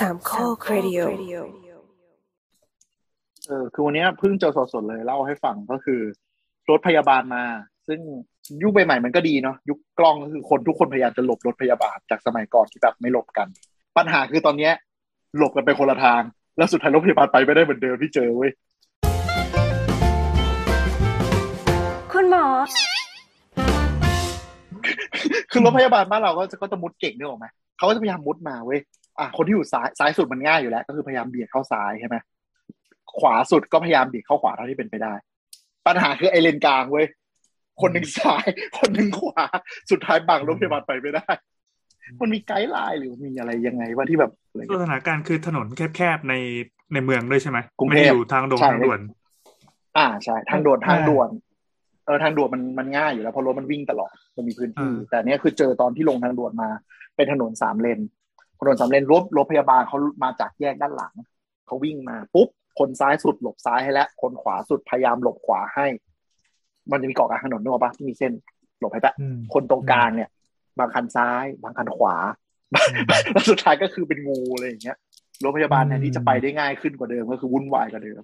สามข้อครดิโอเออคือวันนี้เพิ่งเจอสดๆเลยเล่าให้ฟังก็คือรถพยาบาลมา ซึ่งยุคใหม่ๆมันก็ดีเนาะยุคกล้องก็คือคนทุกคนพยายามจะหลบรถพยาบาลจากสมัยก่อนที่แบบไม่หลบกัน ปัญหาคือตอนเนี้ยหลบกันไปคนละทาง แล้วสุดท้ายรถพยาบาลไปไม่ได้เหมือนเดิมที่เจอเว้ยคุณหมอ คือรถพยาบาลบ้านเราก็จะก็จะมุดเก่งนึกออกไหมเขาก็จะพยายามมุดมาเว้ย อะคนที่อยู่ซ้ายซ้ายสุดมันง่ายอยู่แล้ว ก็คือพยายามเบียดเข้าซ้ายใช่ไหมขวาสุดก็พยายามเบียดเข้าขวาเท่าที่เป็นไปได้ ปัญหาคือไอเลนกลางเว้ยคนหนึ่งซ้าย คนหนึ่งขวา สุดท้ายบังรถพยาบาลไปไม่ได้ มันมีไกด์ไลน์หรือมีอะไรยังไงว่าที่แบบอะไรสเงี้ยถานการณ์คือถนนแคบๆในในเมืองด้วยใช่ไหมกรุงเทพไม่ได้อยู่ทางดงใช่ทางด่วน อ่าใช่ ทางด่วนทางด่วนเออทางด่วนมันมันง่ายอยู่แล้วเพราะรถมันวิ่งตลอดมันมีพื้นที่อ่าแต่เนี้ยคือเจอตอนที่ลงทางด่วนมา เป็นถนนสามเลน ถนนสามเลนรถรถพยาบาลเขามาจากแยกด้านหลังเขาวิ่งมาปุ๊บคนซ้ายสุดหลบซ้ายให้แล้วคนขวาสุดพยายามหลบขวาให้ มันจะมีเกาะกลางถนนนึกออกปะที่มีเส้นหลบให้ปะอืมคนตรงกลางเนี่ย บางคันซ้าย บางคันขวาแล้วสุดท้ายก็คือเป็นงูอะไรอย่างเงี้ยรถพยาบาลแทนที่จะไปได้ง่ายขึ้นกว่าเดิมก็คือวุ่นวายกว่าเดิม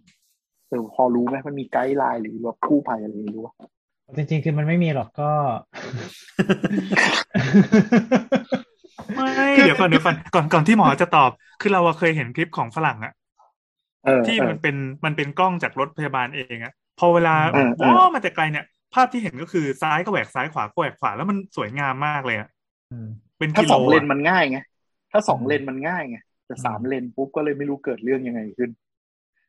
เออพอรู้ไหมมันมีไกด์ไลน์หรือว่าคู่ภัยอะไรไม่รู้วะจริงๆ คือมันไม่มีหรอกก็ไม่ เดี๋ยวก่อนเดี๋ยวก่อนก่อนก่อนที่หมอจะตอบ คือเราอะเคยเห็นคลิปของฝรั่งอะเออที่เออมันเป็นมันเป็นกล้องจากรถพยาบาลเองอะพอเวลาเออเออว้ามาแต่ไกลเนี่ย ภาพที่เห็นก็คือซ้ายก็แหวกซ้ายขวาก็แหวกขวาแล้วมันสวยงามมากเลยอะอืมเป็นถ้ากิโลสองเลนอะมันง่ายไงถ้าสองอืมเลนมันง่ายไงแต่สามอืมเลนปุ๊บก็เลยไม่รู้เกิดเรื่องยังไงขึ้น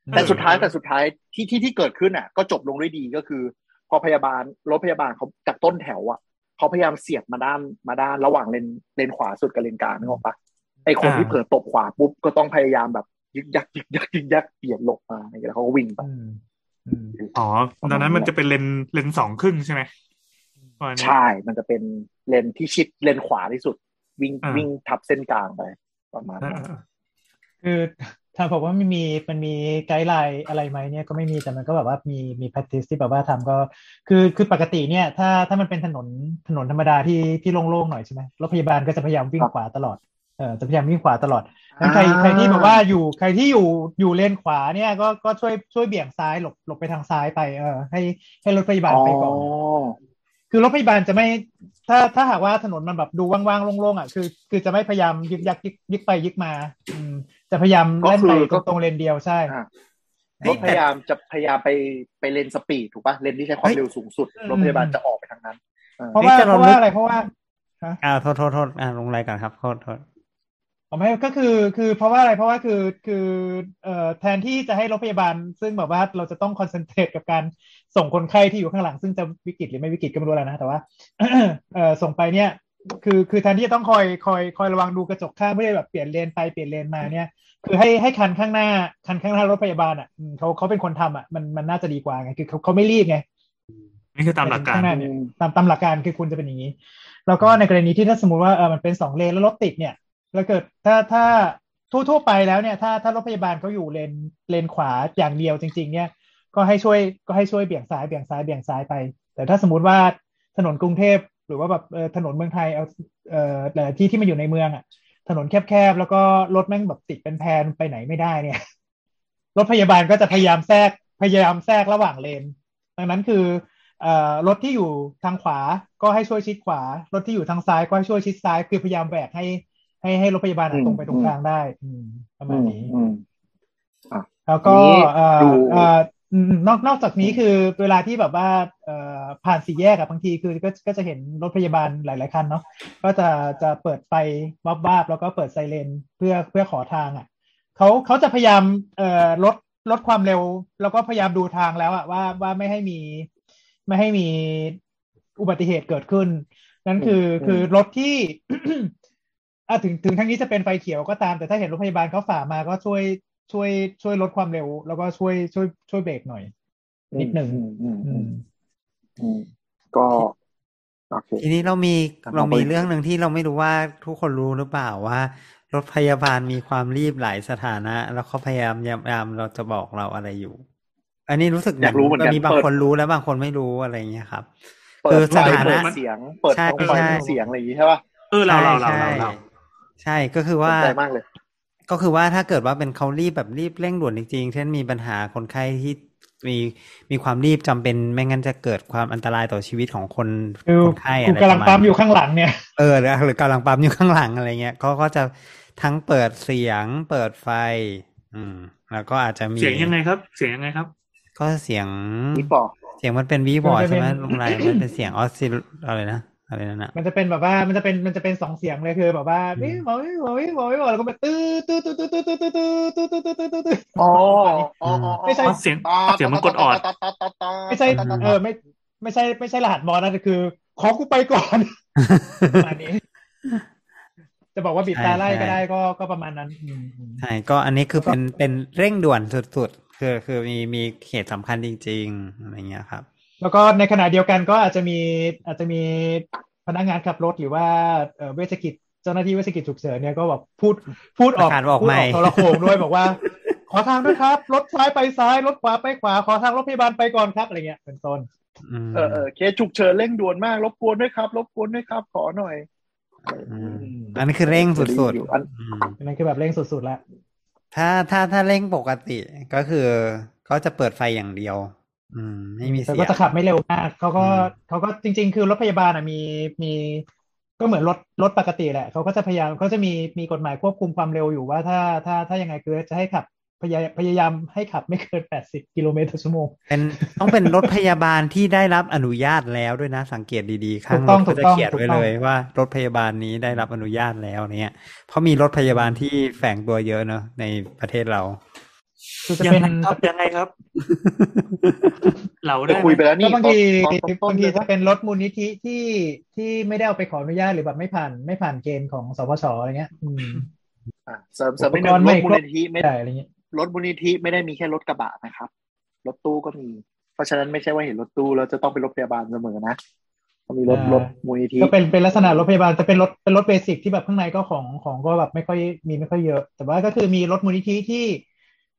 อืมแต่สุดท้ายแต่สุดท้ายที่ที่ที่เกิดขึ้นอะ ก็จบลงด้วยดีก็คือ พอพยาบาลรถพยาบาลเขาจากต้นแถวอะ เขาพยายามเสียบมาด้านมาด้านระหว่างเลนเลนขวาสุดกับเลนกลางนึกออกปะไอคนที่เผลอตบขวาปุ๊บก็ต้องพยายามแบบยึกยักยึกยักยึกยักเปลี่ยนหลบมาอะไรอย่างเงี้ยแล้วเขาก็วิ่งไปอืมอืมอ๋อตอนนั้นมันจะเป็นเลนเลนสองครึ่งใช่ไหมประมาณนี้ใช่ มันจะเป็นเลนที่ชิดเลนขวาที่สุด วิ่งอ่าวิ่งทับเส้นกลางไปประมาณเออนั้นเออคือ ถ้าบอกว่าไม่มีมันมีไกด์ไลน์อะไรไหมเนี่ยก็ไม่มีแต่มันก็แบบว่ามีมี practice ที่แบบว่าทำก็คือคือปกติเนี่ย ถ้าถ้ามันเป็นถนนถนนธรรมดาที่ที่โล่งๆหน่อยใช่ไหมรถพยาบาลก็จะพยายามวิ่งขวาตลอดเออจะพยายามวิ่งขวาตลอดงั้นใครใครที่แบบว่าอยู่ใครที่อยู่อยู่เลนขวาเนี่ยก็ก็ช่วยช่วยเบี่ยงซ้ายหลบหลบไปทางซ้ายไปเออให้ให้รถพยาบาลไปก่อนคือรถพยาบาลจะไม่ถ้าถ้าหากว่าถนนมันแบบดูว่างๆโล่งๆอะคือ คือจะไม่พยายามยึกยักยึกยึกไปยึกมา อืม จะพยายามก็เล่นคือไปก็ตรงๆเลนเดียวใช่อ่าเฮ้รยถพยายามจะพยายามไปไปเลนสปีดถูกปะเลนที่ใช้ความเร็วสูงสุดอืมรถพยาบาลจะออกไปทางนั้นอ่าเพราะว่าเฮ้ยแต่เพเราราะว่านึกอะไรเพราะว่าฮะอ่าโทษโทษโทษอ่าลงรายก่อนครับโทษโทษผมให้ก็คือคือเพราะว่าอะไรเพราะว่าคือคือเอ่อแทนที่จะให้รถพยาบาล ซึ่งแบบว่าเราจะต้องคอนเซนเทรตกับการส่งคนไข้ที่อยู่ข้างหลัง ซึ่งจะวิกฤตหรือไม่วิกฤตก็ไม่รู้แล้วนะแต่ว่าเอ่อส่งไปเนี่ย คือคือแทนที่จะต้องคอยคอยคอยระวังดูกระจกข้างไม่ได้แบบเปลี่ยนเลนไปเปลี่ยนเลนมาเนี่ย คือให้ให้คันข้างหน้าคันข้างหน้ารถพยาบาลอะอืมเขาเขาเป็นคนทำอะมันมันน่าจะดีกว่าไงคือเขาเขาไม่รีบไงนี่คือตามหลักการข้งน้เนี่ยตามตามหลักการคือคุณจะเป็นอย่างนี้ แล้วก็ในกรณีที่ถ้าสมมติว่าเออมันเป็นสองเลนแล้วรถติดเนี่ย แล้วเกิดถ้าถ้าทั่วทั่วไปแล้วเนี่ย ถ้าถ้ารถพยาบาลเขาอยู่เลนเลนขวาอย่างเดียวจริง ๆ เนี่ย ก็ให้ช่วยก็ให้ช่วยเบี่ยงซ้ายเบี่ยงซ้ายเบี่ยงซ้ายไป แต่ถ้าสมมติว่าถนนกรุงเทพ หรือว่าแบบเออถนนเมืองไทยเอาเอ่อหลายๆที่ที่มันอยู่ในเมืองอะ ถนนแคบๆแล้วก็รถแม่งแบบติดเป็นแพนไปไหนไม่ได้เนี่ย รถพยาบาลก็จะพยายามแทรกพยายามแทรกระหว่างเลน ดังนั้นคือเอ่อรถที่อยู่ทางขวาก็ให้ช่วยชิดขวา รถที่อยู่ทางซ้ายก็ให้ช่วยชิดซ้าย คือพยายามแหวกให้ให้ให้รถพยาบาลอะอืมตรงไปตรงกลางได้ อืมประมาณนี้อืมแล้วก็นี้เอ่อดูเอ่ออืม นอกนอกจากนี้คือเวลาที่แบบว่าเอ่อผ่านสี่แยกอะบางทีคือก็ก็จะเห็นรถพยาบาลหลาย ๆ คันเนาะก็จะจะเปิดไฟวับวาบๆแล้วก็เปิดไซเรนเพื่อเพื่อขอทางอะเขาเขาจะพยายามเอ่อลดลดความเร็ว แล้วก็พยายามดูทางแล้วอะว่าว่าไม่ให้มีไม่ให้มีอุบัติเหตุเกิดขึ้น นั่นคืออืมคือรถที่อะถึงถึงทั้งนี้จะเป็นไฟเขียวก็ตามแต่ถ้าเห็นรถพยาบาลเขาฝ่ามาก็ช่วย ช่วยช่วยลดความเร็ว แล้วก็ช่วยช่วยช่วยเบรกหน่อย นิดหนึ่งอืมอืมอือืมมอืมก็โอเคทีนี้เรามีครับเรามีเอาไปเรื่องหนึ่งที่เราไม่รู้ว่าทุกคนรู้หรือเปล่าว่า รถพยาบาลมีความรีบหลายสถานะ แล้วเขาพยายามยามเราจะบอกเราอะไรอยู่ อันนี้รู้สึกอยากรู้เหมือนกันมีบางเปิดคนรู้แล้วบางคนไม่รู้อะไรอย่างเงี้ยครับเปิคือดสไฟถาเปินะดเสียง เปิดใช่ท้องไฟใช่เสียงอะไรอย่างงี้ใช่ป่ะเออเราเราเราใช่เราเราใช่ก็คือสว่านใจมา กเลยก็คือว่าถ้าเกิดว่าเป็นเขารีบแบบรีบเร่งด่วนจริงๆ เช่นมีปัญหาคนไข้ที่มีมีความรีบจำเป็นไม่งั้นจะเกิดความอันตรายต่อชีวิตของคนคือคนไข้กูอะไรกำลังประมาณปั๊มอยู่ข้างหลังเนี่ยเออหรือหรือกำลังปั๊มอยู่ข้างหลังอะไรเงี้ยเขาก็จะทั้งเปิดเสียง เปิดไฟ อืม แล้วก็อาจจะมีเสียงยังไงครับ เสียงยังไงครับ ก็เสียงนี่ปอกเสียงมันเป็นวีบอร์ดมันจะใช่ไหมเป็นลุงไรมันเป็นเสียงออสซิลอะไรนะ อะไรนั่นอะมันจะเป็นแบบว่ามันจะเป็นมันจะเป็นสองเสียงเลยคือแบบว่าวิววิววิววิวแล้วก็แบบตื้อตื้อตื้อตื้อตื้อตื้อตื้อตื้อตื้อตื้อตื้อตื้อตื้ออ๋ออ๋ออ๋อไม่ใช่เสียงเสียงมันกดออดไม่ใช่เออไม่ไม่ใช่ไม่ใช่รหัสมอสนะแต่คือ ขอกูไปก่อนประมาณนี้ จะบอกว่าบิดตาไล่ก็ได้ก็ก็ประมาณนั้นอืมอืมใช่ก็อันนี้คือเป็นเป็นเร่งด่วนสุดๆคือคือมีมีเหตุสำคัญจริง ๆอะไรเงี้ยครับ แล้วก็ในขณะเดียวกันก็อาจจะมีอาจจะมีพนักงานขับรถหรือว่าเอ่อเวชกิจเจ้าหน้าที่เวชกิจฉุกเฉินเนี่ยก็แบบพูดพูดออกประกาศบอกพูดไม่โทรโขงด้วยบอกว่า ขอทางด้วยครับรถซ้ายไปซ้ายรถขวาไปขวาขอทางรถพยาบาลไปก่อนครับอะไรเงี้ยเป็นต้นอืมเออเออเคสฉุกเฉินเร่งด่วนมากรบกวนด้วยครับรบกวนด้วยครับ ขอหน่อยอืมอันนี้คือเร่งสุดอยู่อันๆอืมอันนั้นคือแบบเร่งสุดๆแล้วถ้าถ้าถ้าเร่งปกติก็คือก็จะเปิดไฟอย่างเดียว อืมไม่มีแต่เสียก็งจะขับไม่เร็วมากเขาก็อืมเขาก็จริง ๆ คือรถพยาบาลอะมีมี ก็เหมือนรถรถปกติแหละเขาก็จะพยายามเขาจะมีมีกฎหมายควบคุมความเร็วอยู่ว่าถ้าถ้าถ้ายังไงคือจะให้ขับพยายพยายามให้ขับไม่เกิน 80 กิโลเมตรต่อชั่วโมงเป็นต้องเป็นรถพยาบาลที่ได้รับอนุญาตแล้วด้วยนะ สังเกตดีๆข้างถูกรต้อถงก็จะถูกต้องเขียนถูกไว้ต้องเลยว่ารถพยาบาลนี้ได้รับอนุญาตแล้วเนี่ย เพราะมีรถพยาบาลที่แฝงตัวเยอะเนอะในประเทศเราคือจะ ยังเป็นไงครับยังไงครับ เราจะได้ไหมคุยไปแล้วก็นี่บางทีตอนตอนต้บานงๆทีเลยจะเป็นรถมูลนิธิที่ที่ไม่ได้เอาไปขออนุญาตหรือแบบไม่ผ่านไม่ผ่านเกณฑ์ของสปชอะไรเงี้ยอืมอะเสริมเสริมไม่หอุปกนึ่รงณ์รไม่ถมูลนิธิไม่ได้อะไรเงี้ยรถมูลนิธิไม่ได้มีแค่รถกระบะนะครับ รถตู้ก็มี เพราะฉะนั้นไม่ใช่ว่าเห็นรถตู้แล้วจะต้องเป็นรถพยาบาลเสมอนะต้องมีรถรถมูลนิธิก็เป็นเป็นลักษณะรถพยาบาลจะเป็นรถเป็นรถเบสิกที่แบบข้างในก็ของของก็แบบไม่ค่อยมีไม่ค่อยเยอะ แต่ว่าก็คือมีรถมูลนิธิที่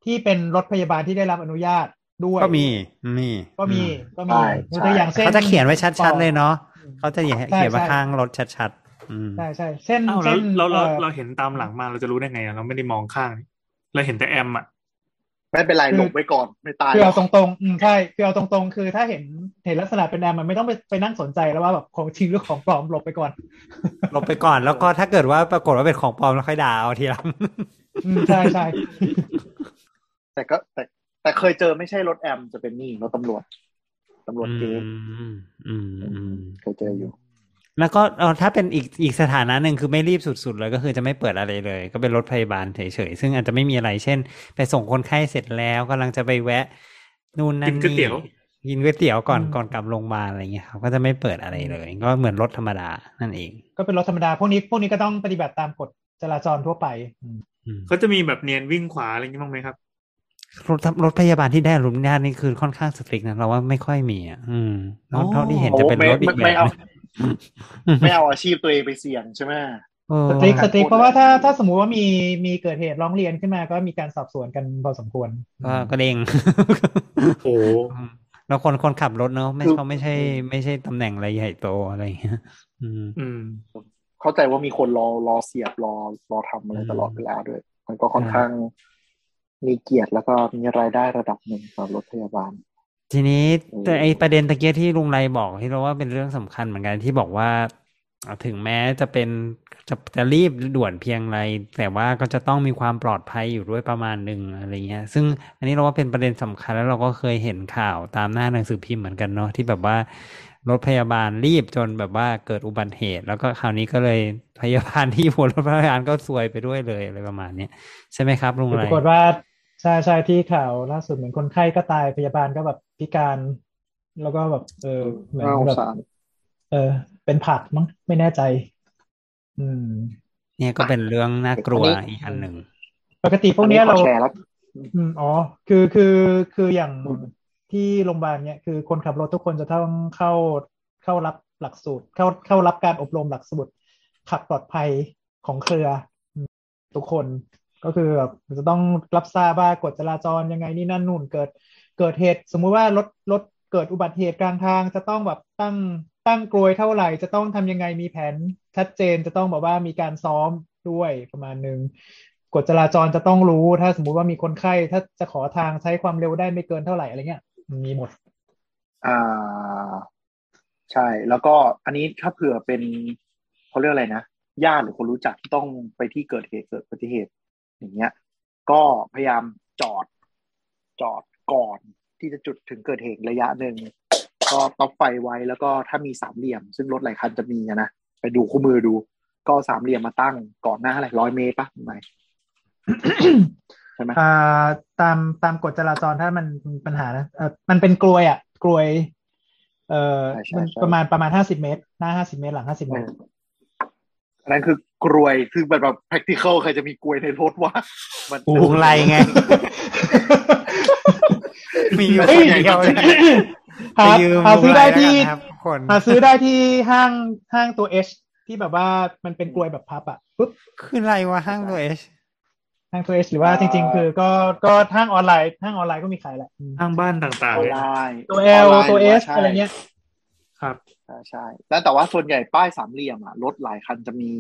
ที่เป็นรถพยาบาลที่ได้รับอนุญาตด้วยก็มีมีก็มีอืก็มียกตัวอย่างเช่นเขาจะเขียนไว้ชัดๆเลยเนาะเขาจะเขียนใช่เขียนไว้ใช่ข้างรถชัดๆอืมใช่ใช่เช่นอ้าวแล้เช่วนเราเราอ่อเราเห็นตามหลังมาเราจะรู้ได้ไงอะเราไม่ได้มองข้าง เราเห็นแต่แอมอะไม่เป็นไรคือหลบไว้ก่อนไม่ตายคือหรเอาอกตรงๆอืมใช่คือเอาตรงๆ คือถ้าเห็นเห็นลักษณะเป็นแอมมันไม่ต้องไปไปนั่งสนใจแล้วว่าแบบของจริงหรือของปลอมหลบไปก่อนลบไปก่อนแล้วก็ถ้าเกิดว่าปรากฏว่าเป็นของปลอมแล้วค่อยด่าเอาทีหลังอืมใช่ใช่ แต่ก็แต่แต่เคยเจอไม่ใช่รถแอมจะเป็นนี่รถตำรวจตำรวจเกณฑ์อืมอืมอืมเคยเจออยู่ แล้วก็เออถ้าเป็นอีกอีกสถานะหนึ่งคือไม่รีบสุดๆเลยก็คือจะไม่เปิดอะไรเลย ก็เป็นรถพยาบาลเฉยๆซึ่งอาจจะไม่มีอะไรเช่น ไปส่งคนไข้เสร็จแล้วกำลังจะไปแวะ นู่นนั่กินนก๋วยเตี๋นี่ยวกินก๋วยเตี๋ยวก่อนก่อนกลับโรงพยาบาลอะไรเงี้ยครับก็จะไม่เปิดอะไรเลย ก็เหมือนรถธรรมดานั่นเอง ก็เป็นรถธรรมดาพวกนี้พวกนี้ก็ต้องปฏิบัติตามกฎจราจรทั่วไปอืมอืมเขาจะมีแบบเนียนวิ่งขวาอะไรอย่างงี้บ้างไหมครับ รถรถพยาบาลที่ได้รับอนุญาตนี่คือค่อนข้างสตริกนะเราว่าไม่ค่อยมีอะอืมเท่าอ๋อเท่าที่เห็นจะเป็นโอ้รถอีกไม่แบไม่บเอาหนึ่งไม่เอาอาชีพตัวเองไปเสี่ยงใช่ไหมเออสตริกสตริกพูดเพราะว่าเลยถ้าถ้าสมมุติว่ามีมีเกิดเหตุร้องเรียนขึ้นมาก็มีการสอบสวนกันพอสมควรก็ก็เด้งโอ้แล้วคนคนขับรถเนาะไม่เขาไม่ใช่ ไม่ใช่ตำแหน่งอะไรใหญ่โตอะไรอย่างเงี้ยอืมอืมเข้าใจว่ามีคนรอรอเสียบรอรอทำอะไรอืมตลอดเวลาด้วย มันก็ค่อนข้าง มีเกียรติแล้วก็มีรายได้ระดับหนึ่งสำหรับรถพยาบาล ทีนี้อืมแต่ไอประเด็นตะเกียที่ลุงไรบอกที่เราว่าเป็นเรื่องสำคัญเหมือนกันที่บอกว่าอะถึงแม้จะเป็นจะจะรีบด่วนเพียงไร แต่ว่าก็จะต้องมีความปลอดภัยอยู่ด้วยประมาณหนึ่งอะไรเงี้ย ซึ่งอันนี้เราว่าเป็นประเด็นสำคัญแล้วเราก็เคยเห็นข่าวตามหน้าหนังสือพิมพ์เหมือนกันเนาะที่แบบว่ารถพยาบาลรีบจนแบบว่าเกิดอุบัติเหตุ แล้วก็คราวนี้ก็เลยพยาบาลที่หัวรถพยาบาลก็ซวยไปด้วยเลยอะไรประมาณเนี้ยใช่ไหมครับลุงปไรรากฏว่า ใช่ใช่ที่ข่าวล่าสุดเหมือนคนไข้ก็ตายพยาบาลก็แบบพิการ แล้วก็แบบ เออเหมือนน่าสงแบบสารเออ เป็นผักมั้งไม่แน่ใจ อืม เนี่ยก็เป็นเรื่องน่ากลัวอันนี้อีกอันหนึ่งปกติพวกเนี้ยอัเราขอแชร์แล้วอืมอ๋อ คือคือคืออย่างอืมที่โรงพยาบาลเนี่ยคือคนขับรถทุกคนจะต้องเข้าเข้ารับหลักสูตร เข้าเข้ารับการอบรมหลักสูตรขับปลอดภัยของเครืออืมทุกคน ก็คือแบบจะต้องรับทราบว่ากฎจราจรยังไงนี่นั่นนู่นเกิดเกิดเหตุ สมมุติว่ารถรถเกิดอุบัติเหตุกลางทาง จะต้องแบบตั้งตั้งกลวยเท่าไหร่ จะต้องทำยังไงมีแผนชัดเจนจะต้องแบบว่ามีการซ้อมด้วยประมาณหนึ่งกฎจราจรจะต้องรู้ถ้าสมมุติว่ามีคนไข้ ถ้าจะขอทางใช้ความเร็วได้ไม่เกินเท่าไหร่อะไรเงี้ยมีหมด อ่า ใช่ แล้วก็อันนี้ถ้าเผื่อเป็นเขาเรียกอะไรนะญาติหรือคนรู้จักที่ต้องไปที่เกิดเหตุเกิดอุบัติเหตุ อย่างเงี้ย ก็พยายามจอดจอดก่อนที่จะจุดถึงเกิดเหตุระยะหนึ่งก็ต็อปไฟไว้แล้วก็ถ้ามีสามเหลี่ยม ซึ่งรถหลายคันจะมีอะนะไปดูคู่มือดู ก็สามเหลี่ยมมาตั้งก่อนหน้าอะไรร้อยเมตรปะไหมใช่ไหมอ่าตามตามกฎจราจรถ้ามันมีปัญหานะเออมันเป็นกลวยอะ กลวย เอ่อใช่ใช่มันใช่ประมาณประมาณห้าสิบเมตร หน้าห้าสิบเมตรหลังห้าสิบเมตร อันนั้นคือกรวยคือแบบแบบ practical ใครจะมีกรวยในรถวะมันลุงไรไง มีอยู่เฮ้คยนเดียวเลยหาไปยืมหาซื้อได้ลุงไรที่แล้วกันครับทุกคนหาซื้อได้ที่ห้างห้างตัวเอชที่แบบว่ามันเป็นกลวยแบบพับอะปุ๊บคืออะไรวะห้างตัวเอชห้างตัวเอชหรือว่าจริง ๆ คือก็ก็ห้างออนไลน์ห้างออนไลน์ก็มีขายแหละอืมทางบ้านต่างอๆอนเนี่ยไลน์ตัวเอลนไลน์ตัวเอหสว่าใช่อะไรเงี้ย ครับใช่ใช่แล้วแต่ว่าส่วนใหญ่ป้ายสามเหลี่ยมอะรถหลายคันจะมี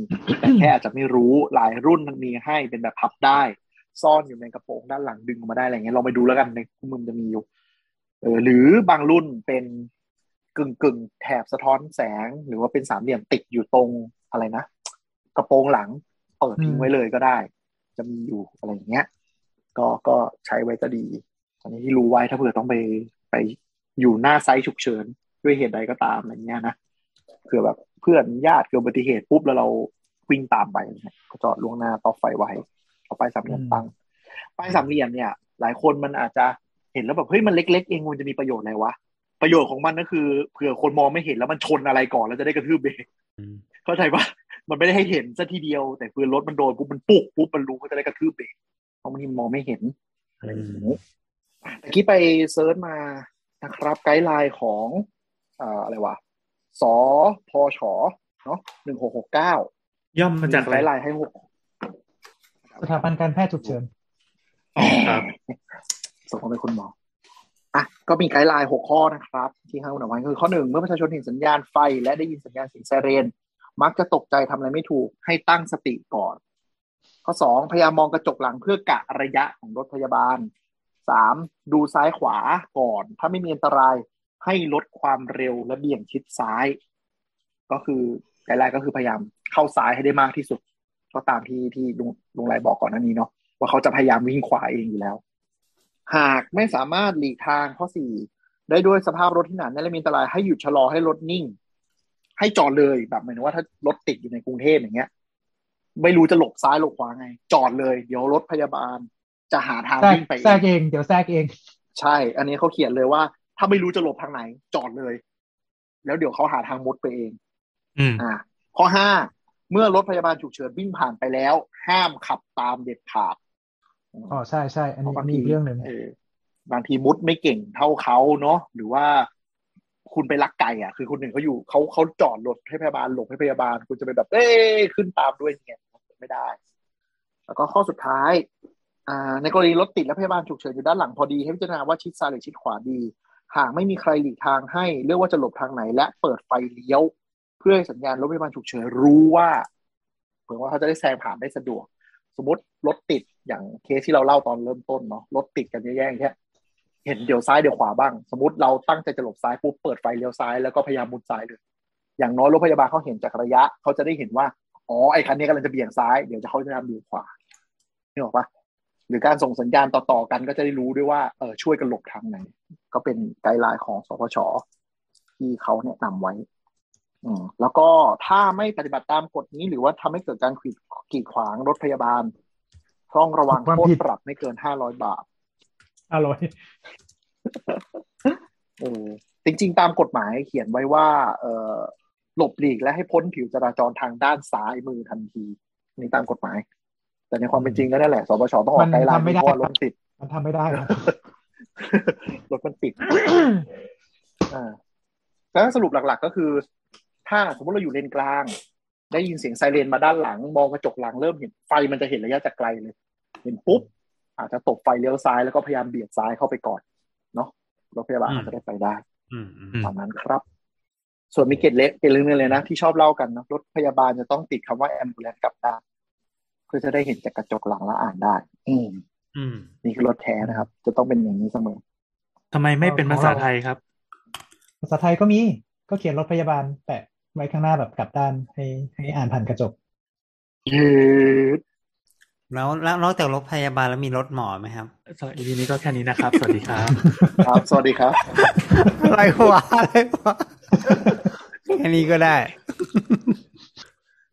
แต่แค่อาจจะไม่รู้หลายรุ่นมันมีให้เป็นแบบพับได้ ซ่อนอยู่ในกระโปรงด้านหลังดึงออกมาได้อะไรเงี้ยลองไปดูแล้วกันในคู่มือจะมีอยู่เออหรือบางรุ่นเป็นกึ่งกึ่งแถบสะท้อนแสง หรือว่าเป็นสามเหลี่ยมติดอยู่ตรงอะไรนะกระโปรงหลังเปิดทิ้งไว้เลยก็ได้ จะมีอยู่อะไรอย่างเงี้ย ก็ก็ใช้ไว้ก็ดีอันนี้ที่รู้ไว้ถ้าเผื่อต้องไปไปอยู่หน้าไซต์ฉุกเฉิน ด้วยเหตุใดก็ตามอะไรเงี้ยนะเผื่อแบบเพื่อนญาติเกิดอุบัติเหตุปุ๊บแล้วเราวิ่งตามไปเนี่ยก็จอดล่วงหน้าต่อไฟไว้เอาไปสามเหลี่ยมตั้งป้ายสามเหลี่ยมเนี่ย หลายคนมันอาจจะเห็นแล้วแบบเฮ้ยมันเล็ก ๆ เองมันจะมีประโยชน์อะไรวะประโยชน์ของมันก็คือเผื่อคนมองไม่เห็นแล้วมันชนอะไรก่อนแล้วจะได้กระทืบเบรกเข้าใจปะมันไม่ได้ให้เห็นซะทีเดียว แต่คือรถมันโดนปุ๊บมันปุกปุ๊บมันรู้ก็จะได้กระทืบเบรกเพราะบางทีมันมองไม่เห็นอะไรอย่างนี้ตะกี้ไป search มานะครับ guideline ของ อ่าอะไรวะสพฉเนาะหนึ่งหกหกเก้าย่อมาจากอะไร guidelineน์ให้หกสถาบันการแพทย์ฉุกเฉินครับส่งมาเป็นคุณหมออะก็มีไกด์ไลน์หกข้อนะครับ ที่ให้คุณเอาไว้คือข้อหนึ่งเมื่อประชาชนเห็นสัญญาณไฟ และได้ยินสัญญาณเสียงไซเรน มักจะตกใจทำอะไรไม่ถูกให้ตั้งสติก่อน ข้อสองพยายามมองกระจกหลังเพื่อกะระยะของรถพยาบาลสามดูซ้ายขวาก่อน ถ้าไม่มีอันตราย ให้ลดความเร็วและเบี่ยงชิดซ้าย ก็คือไกด์ไลน์ก็คือพยายามเข้าซ้ายให้ได้มากที่สุด ก็ตามที่ที่ลุงลุงไรบอกก่อนหน้านี้เนาะว่าเขาจะพยายามวิ่งขวาเองอยู่แล้ว หากไม่สามารถหลีกทางข้อสี่ได้ด้วยสภาพรถที่หนาแน่นและมีอันตรายให้หยุดชะลอให้รถนิ่ง ให้จอดเลยแบบหมายถึงว่าถ้ารถติดอยู่ในกรุงเทพอย่างเงี้ย ไม่รู้จะหลบซ้ายหลบขวาไง จอดเลย เดี๋ยวรถพยาบาลจะหาทางแทรกวิ่งไปแทรกเองเอง เดี๋ยวแทรกเอง ใช่ อันนี้เขาเขียนเลยว่า ถ้าไม่รู้จะหลบทางไหน จอดเลย แล้วเดี๋ยวเขาหาทางมุดไปเองอืมอ่า ข้อห้าเมื่อรถพยาบาลฉุกเฉินวิ่งผ่านไปแล้ว ห้ามขับตามเด็ดขาดอ๋อใช่ใช่อันเพนี้ราะบางมีทีอีกเรื่องหนึ่งเออบางทีมุดไม่เก่งเท่าเขาเนาะหรือว่าคุณไปลักไก่อะ คือคนหนึ่งเขาอยู่เขาเขาจอดรถให้พยาบาลหลบให้พยาบาล คุณจะไปแบบเอ้ยขึ้นตามด้วยเนี่ยไม่ได้ แล้วก็ข้อสุดท้ายอ่าในกรณีรถติดและพยาบาลฉุกเฉินอยู่ด้านหลังพอดีให้พิจารณาว่าชิดซ้ายหรือชิดขวาดี หากไม่มีใครหลีกทางให้เลือกว่าจะหลบทางไหน และเปิดไฟเลี้ยว เพื่อให้สัญญาณรถพยาบาลฉุกเฉินรู้ว่าเผื่อว่าเขาจะได้แซงผ่านได้สะดวก สมมติรถติดอย่างเคสที่เราเล่าตอนเริ่มต้นเนาะรถติดกันเยอะแยะอย่เห็นเดี๋ยวซ้ายเดี๋ยวขวาบ้าง สมมติเราตั้งใจจะหลบซ้ายปุ๊บเปิดไฟเลี้ยวซ้ายแล้วก็พยายามมุดซ้ายเลย อย่างน้อยรถพยาบาลเขาเห็นจากระยะเขาจะได้เห็นว่าอ๋อไอ้คันนี้กำลังจะเบี่ยงซ้ายเดี๋ยวจะเขาจะทำเบี่ยงขวานี่ออกปะ หรือการส่งสัญญาณต่อๆกันก็จะได้รู้ด้วยว่าเออช่วยกันหลบทางไหน ก็เป็นไกด์ไลน์ของสพชที่เขาแนะนำไว้ อืมแล้วก็ถ้าไม่ปฏิบัติตามกฎนี้ หรือว่าทำให้เกิดการขีดกีดขวางรถพยาบาลต้องระวังความโทษผิดปรับไม่เกินห้าร้อยบาทอร่อยเออจริง ๆ ตามกฎหมายเขียนไว้ว่า เออหลบหลีกและให้พ้นผิวจราจรทางด้านซ้ายมือทันทีนี่ตามกฎหมาย แต่ในความเป็นจริงก็นั่นแหละสปชต้องออกไกด์ไลน์มันทำไม่ได้เพราะว่ารถติด มันทำไม่ได้ครับรถมันติดอ่าแล้วสรุปหลัก ๆ ก็คือ ถ้าสมมติเราอยู่เลนกลาง ได้ยินเสียงไซเรนมาด้านหลัง มองกระจกหลังเริ่มเห็นไฟมันจะเห็นระยะจากไกลเลย เห็นปุ๊บ อาจจะตบไฟเลี้ยวซ้ายแล้วก็พยายามเบียดซ้ายเข้าไปก่อน เนาะรถพยาบาลอืมอาจจะได้ไปได้อืมอืมตามนั้นครับ ส่วนมีเกตเล็กเกตเรื่องนึงเลยนะ ที่ชอบเล่ากันนะรถพยาบาลจะต้องติดคำว่าแอมบูเลนกับด้าน เพื่อจะได้เห็นจากกระจกหลังแล้วอ่านได้ อืม อืม นี่คือรถแท้นะครับ จะต้องเป็นอย่างนี้เสมอทำไมไม่เป็นภาษาไทยครับ ภาษาไทยก็มี ก็เขียนรถพยาบาล แปะไว้ข้างหน้าแบบกลับด้านให้ให้อ่านผ่านกระจกยืดแล้วแล้วนอกจากรถพยาบาลแล้วมีรถหมอไหมครับสำหรับ EP นี้ก็แค่นี้นะครับ สวัสดีครับ ครับ สวัสดีครับ อะไรวะอะไรวะแค่นี้ก็ได้